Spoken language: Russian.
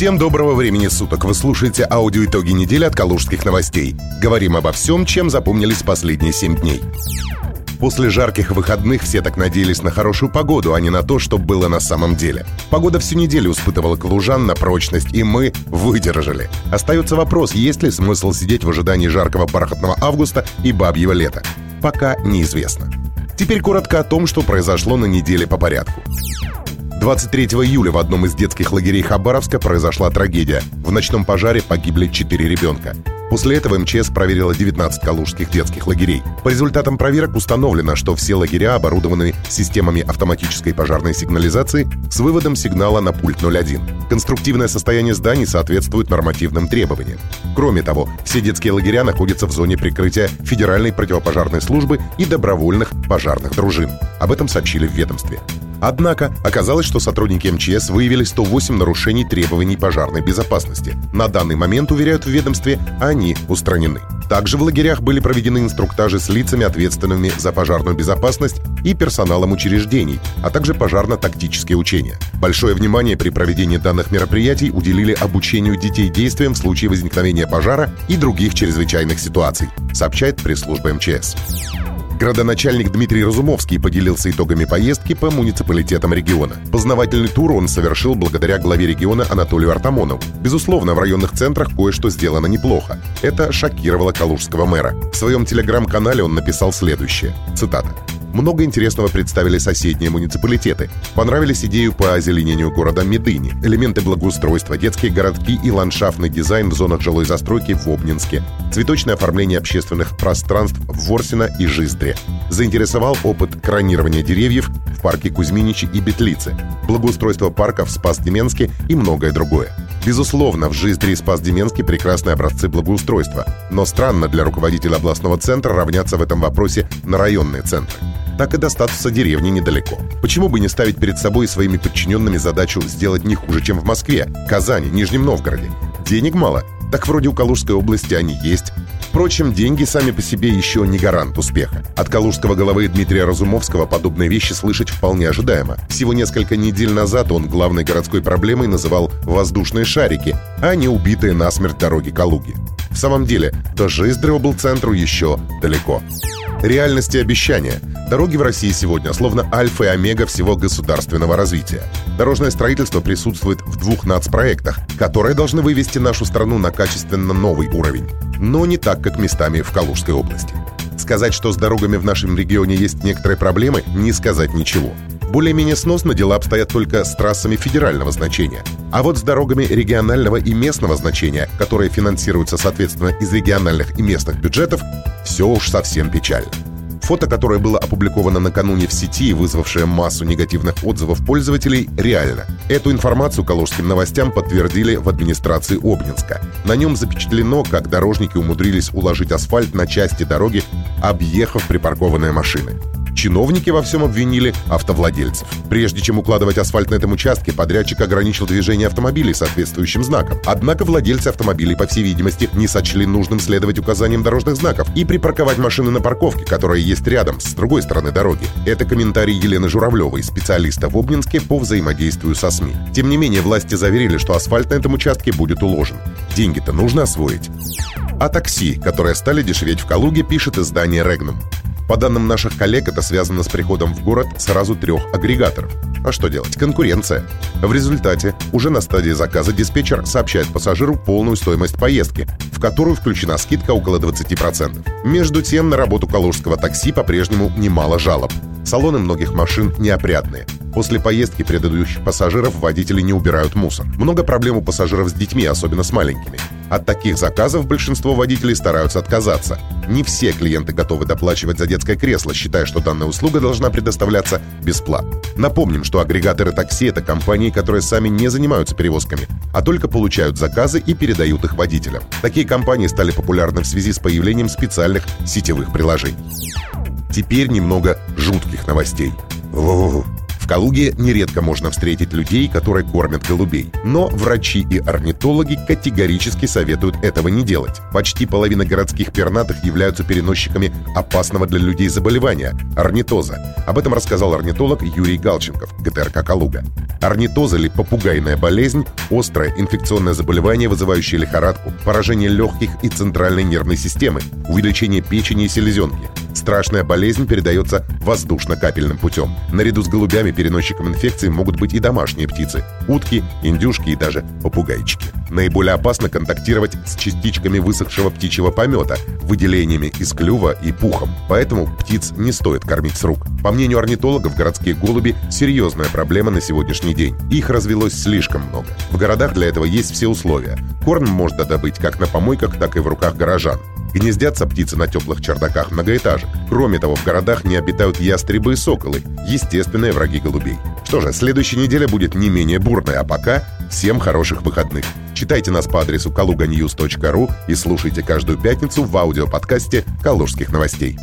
Всем доброго времени суток. Вы слушаете аудиоитоги недели от Калужских новостей. Говорим обо всем, чем запомнились последние семь дней. После жарких выходных все так надеялись на хорошую погоду, а не на то, что было на самом деле. Погода всю неделю испытывала калужан на прочность, и мы выдержали. Остается вопрос, есть ли смысл сидеть в ожидании жаркого бархатного августа и бабьего лета. Пока неизвестно. Теперь коротко о том, что произошло на неделе по порядку. 23 июля в одном из детских лагерей Хабаровска произошла трагедия. В ночном пожаре погибли 4 ребенка. После этого МЧС проверила 19 калужских детских лагерей. По результатам проверок установлено, что все лагеря оборудованы системами автоматической пожарной сигнализации с выводом сигнала на пульт 01. Конструктивное состояние зданий соответствует нормативным требованиям. Кроме того, все детские лагеря находятся в зоне прикрытия Федеральной противопожарной службы и добровольных пожарных дружин. Об этом сообщили в ведомстве. Однако оказалось, что сотрудники МЧС выявили 108 нарушений требований пожарной безопасности. На данный момент, уверяют в ведомстве, они устранены. Также в лагерях были проведены инструктажи с лицами, ответственными за пожарную безопасность и персоналом учреждений, а также пожарно-тактические учения. Большое внимание при проведении данных мероприятий уделили обучению детей действиям в случае возникновения пожара и других чрезвычайных ситуаций, сообщает пресс-служба МЧС. Градоначальник Дмитрий Разумовский поделился итогами поездки по муниципалитетам региона. Познавательный тур он совершил благодаря главе региона Анатолию Артамонову. Безусловно, в районных центрах кое-что сделано неплохо. Это шокировало калужского мэра. В своем телеграм-канале он написал следующее. Цитата. Много интересного представили соседние муниципалитеты. Понравились идею по озеленению города Медыни, элементы благоустройства, детские городки и ландшафтный дизайн в зонах жилой застройки в Обнинске, цветочное оформление общественных пространств в Ворсино и Жиздре. Заинтересовал опыт кронирования деревьев в парке Кузьминичи и Бетлицы, благоустройство парков в Спас-Деменске и многое другое. Безусловно, в Жиздре и Спас-Деменске прекрасные образцы благоустройства, но странно для руководителя областного центра равняться в этом вопросе на районные центры так и до статуса деревни недалеко. Почему бы не ставить перед собой и своими подчиненными задачу сделать не хуже, чем в Москве, Казани, Нижнем Новгороде? Денег мало? Так вроде у Калужской области они есть. Впрочем, деньги сами по себе еще не гарант успеха. От калужского головы Дмитрия Разумовского подобные вещи слышать вполне ожидаемо. Всего несколько недель назад он главной городской проблемой называл воздушные шарики, а не убитые насмерть дороги Калуги. В самом деле, до Жиздры облцентру еще далеко. Реальности обещания. Дороги в России сегодня словно альфа и омега всего государственного развития. Дорожное строительство присутствует в двух нацпроектах, которые должны вывести нашу страну на качественно новый уровень. Но не так, как местами в Калужской области. Сказать, что с дорогами в нашем регионе есть некоторые проблемы, не сказать ничего. Более-менее сносно дела обстоят только с трассами федерального значения. А вот с дорогами регионального и местного значения, которые финансируются, соответственно, из региональных и местных бюджетов, все уж совсем печально. Фото, которое было опубликовано накануне в сети и вызвавшее массу негативных отзывов пользователей, реально. Эту информацию калужским новостям подтвердили в администрации Обнинска. На нем запечатлено, как дорожники умудрились уложить асфальт на части дороги, объехав припаркованные машины. Чиновники во всем обвинили автовладельцев. Прежде чем укладывать асфальт на этом участке, подрядчик ограничил движение автомобилей соответствующим знаком. Однако владельцы автомобилей, по всей видимости, не сочли нужным следовать указаниям дорожных знаков и припарковать машины на парковке, которая есть рядом, с другой стороны дороги. Это комментарий Елены Журавлевой, специалиста в Обнинске по взаимодействию со СМИ. Тем не менее, власти заверили, что асфальт на этом участке будет уложен. Деньги-то нужно освоить. О такси, которые стали дешеветь в Калуге, пишет издание «Регнум». По данным наших коллег, это связано с приходом в город сразу трех агрегаторов. А что делать? Конкуренция. В результате уже на стадии заказа диспетчер сообщает пассажиру полную стоимость поездки, в которую включена скидка около 20%. Между тем, на работу калужского такси по-прежнему немало жалоб. Салоны многих машин неопрятные. После поездки предыдущих пассажиров водители не убирают мусор. Много проблем у пассажиров с детьми, особенно с маленькими. От таких заказов большинство водителей стараются отказаться. Не все клиенты готовы доплачивать за детское кресло, считая, что данная услуга должна предоставляться бесплатно. Напомним, что агрегаторы такси – это компании, которые сами не занимаются перевозками, а только получают заказы и передают их водителям. Такие компании стали популярны в связи с появлением специальных сетевых приложений. Теперь немного жутких новостей. Калуге нередко можно встретить людей, которые кормят голубей. Но врачи и орнитологи категорически советуют этого не делать. Почти половина городских пернатых являются переносчиками опасного для людей заболевания – орнитоза. Об этом рассказал орнитолог Юрий Галченков, ГТРК «Калуга». Орнитоза или попугайная болезнь – острое инфекционное заболевание, вызывающее лихорадку, поражение легких и центральной нервной системы, увеличение печени и селезенки. Страшная болезнь передается воздушно-капельным путем. Наряду с голубями переносчиком инфекции могут быть и домашние птицы – утки, индюшки и даже попугайчики. Наиболее опасно контактировать с частичками высохшего птичьего помета, выделениями из клюва и пухом. Поэтому птиц не стоит кормить с рук. По мнению орнитологов, городские голуби – серьезная проблема на сегодняшний день. Их развелось слишком много. В городах для этого есть все условия. Корм можно добыть как на помойках, так и в руках горожан. Гнездятся птицы на теплых чердаках многоэтажек. Кроме того, в городах не обитают ястребы и соколы, естественные враги голубей. Что же, следующая неделя будет не менее бурной, а пока всем хороших выходных. Читайте нас по адресу kaluganews.ru и слушайте каждую пятницу в аудиоподкасте «Калужских новостей».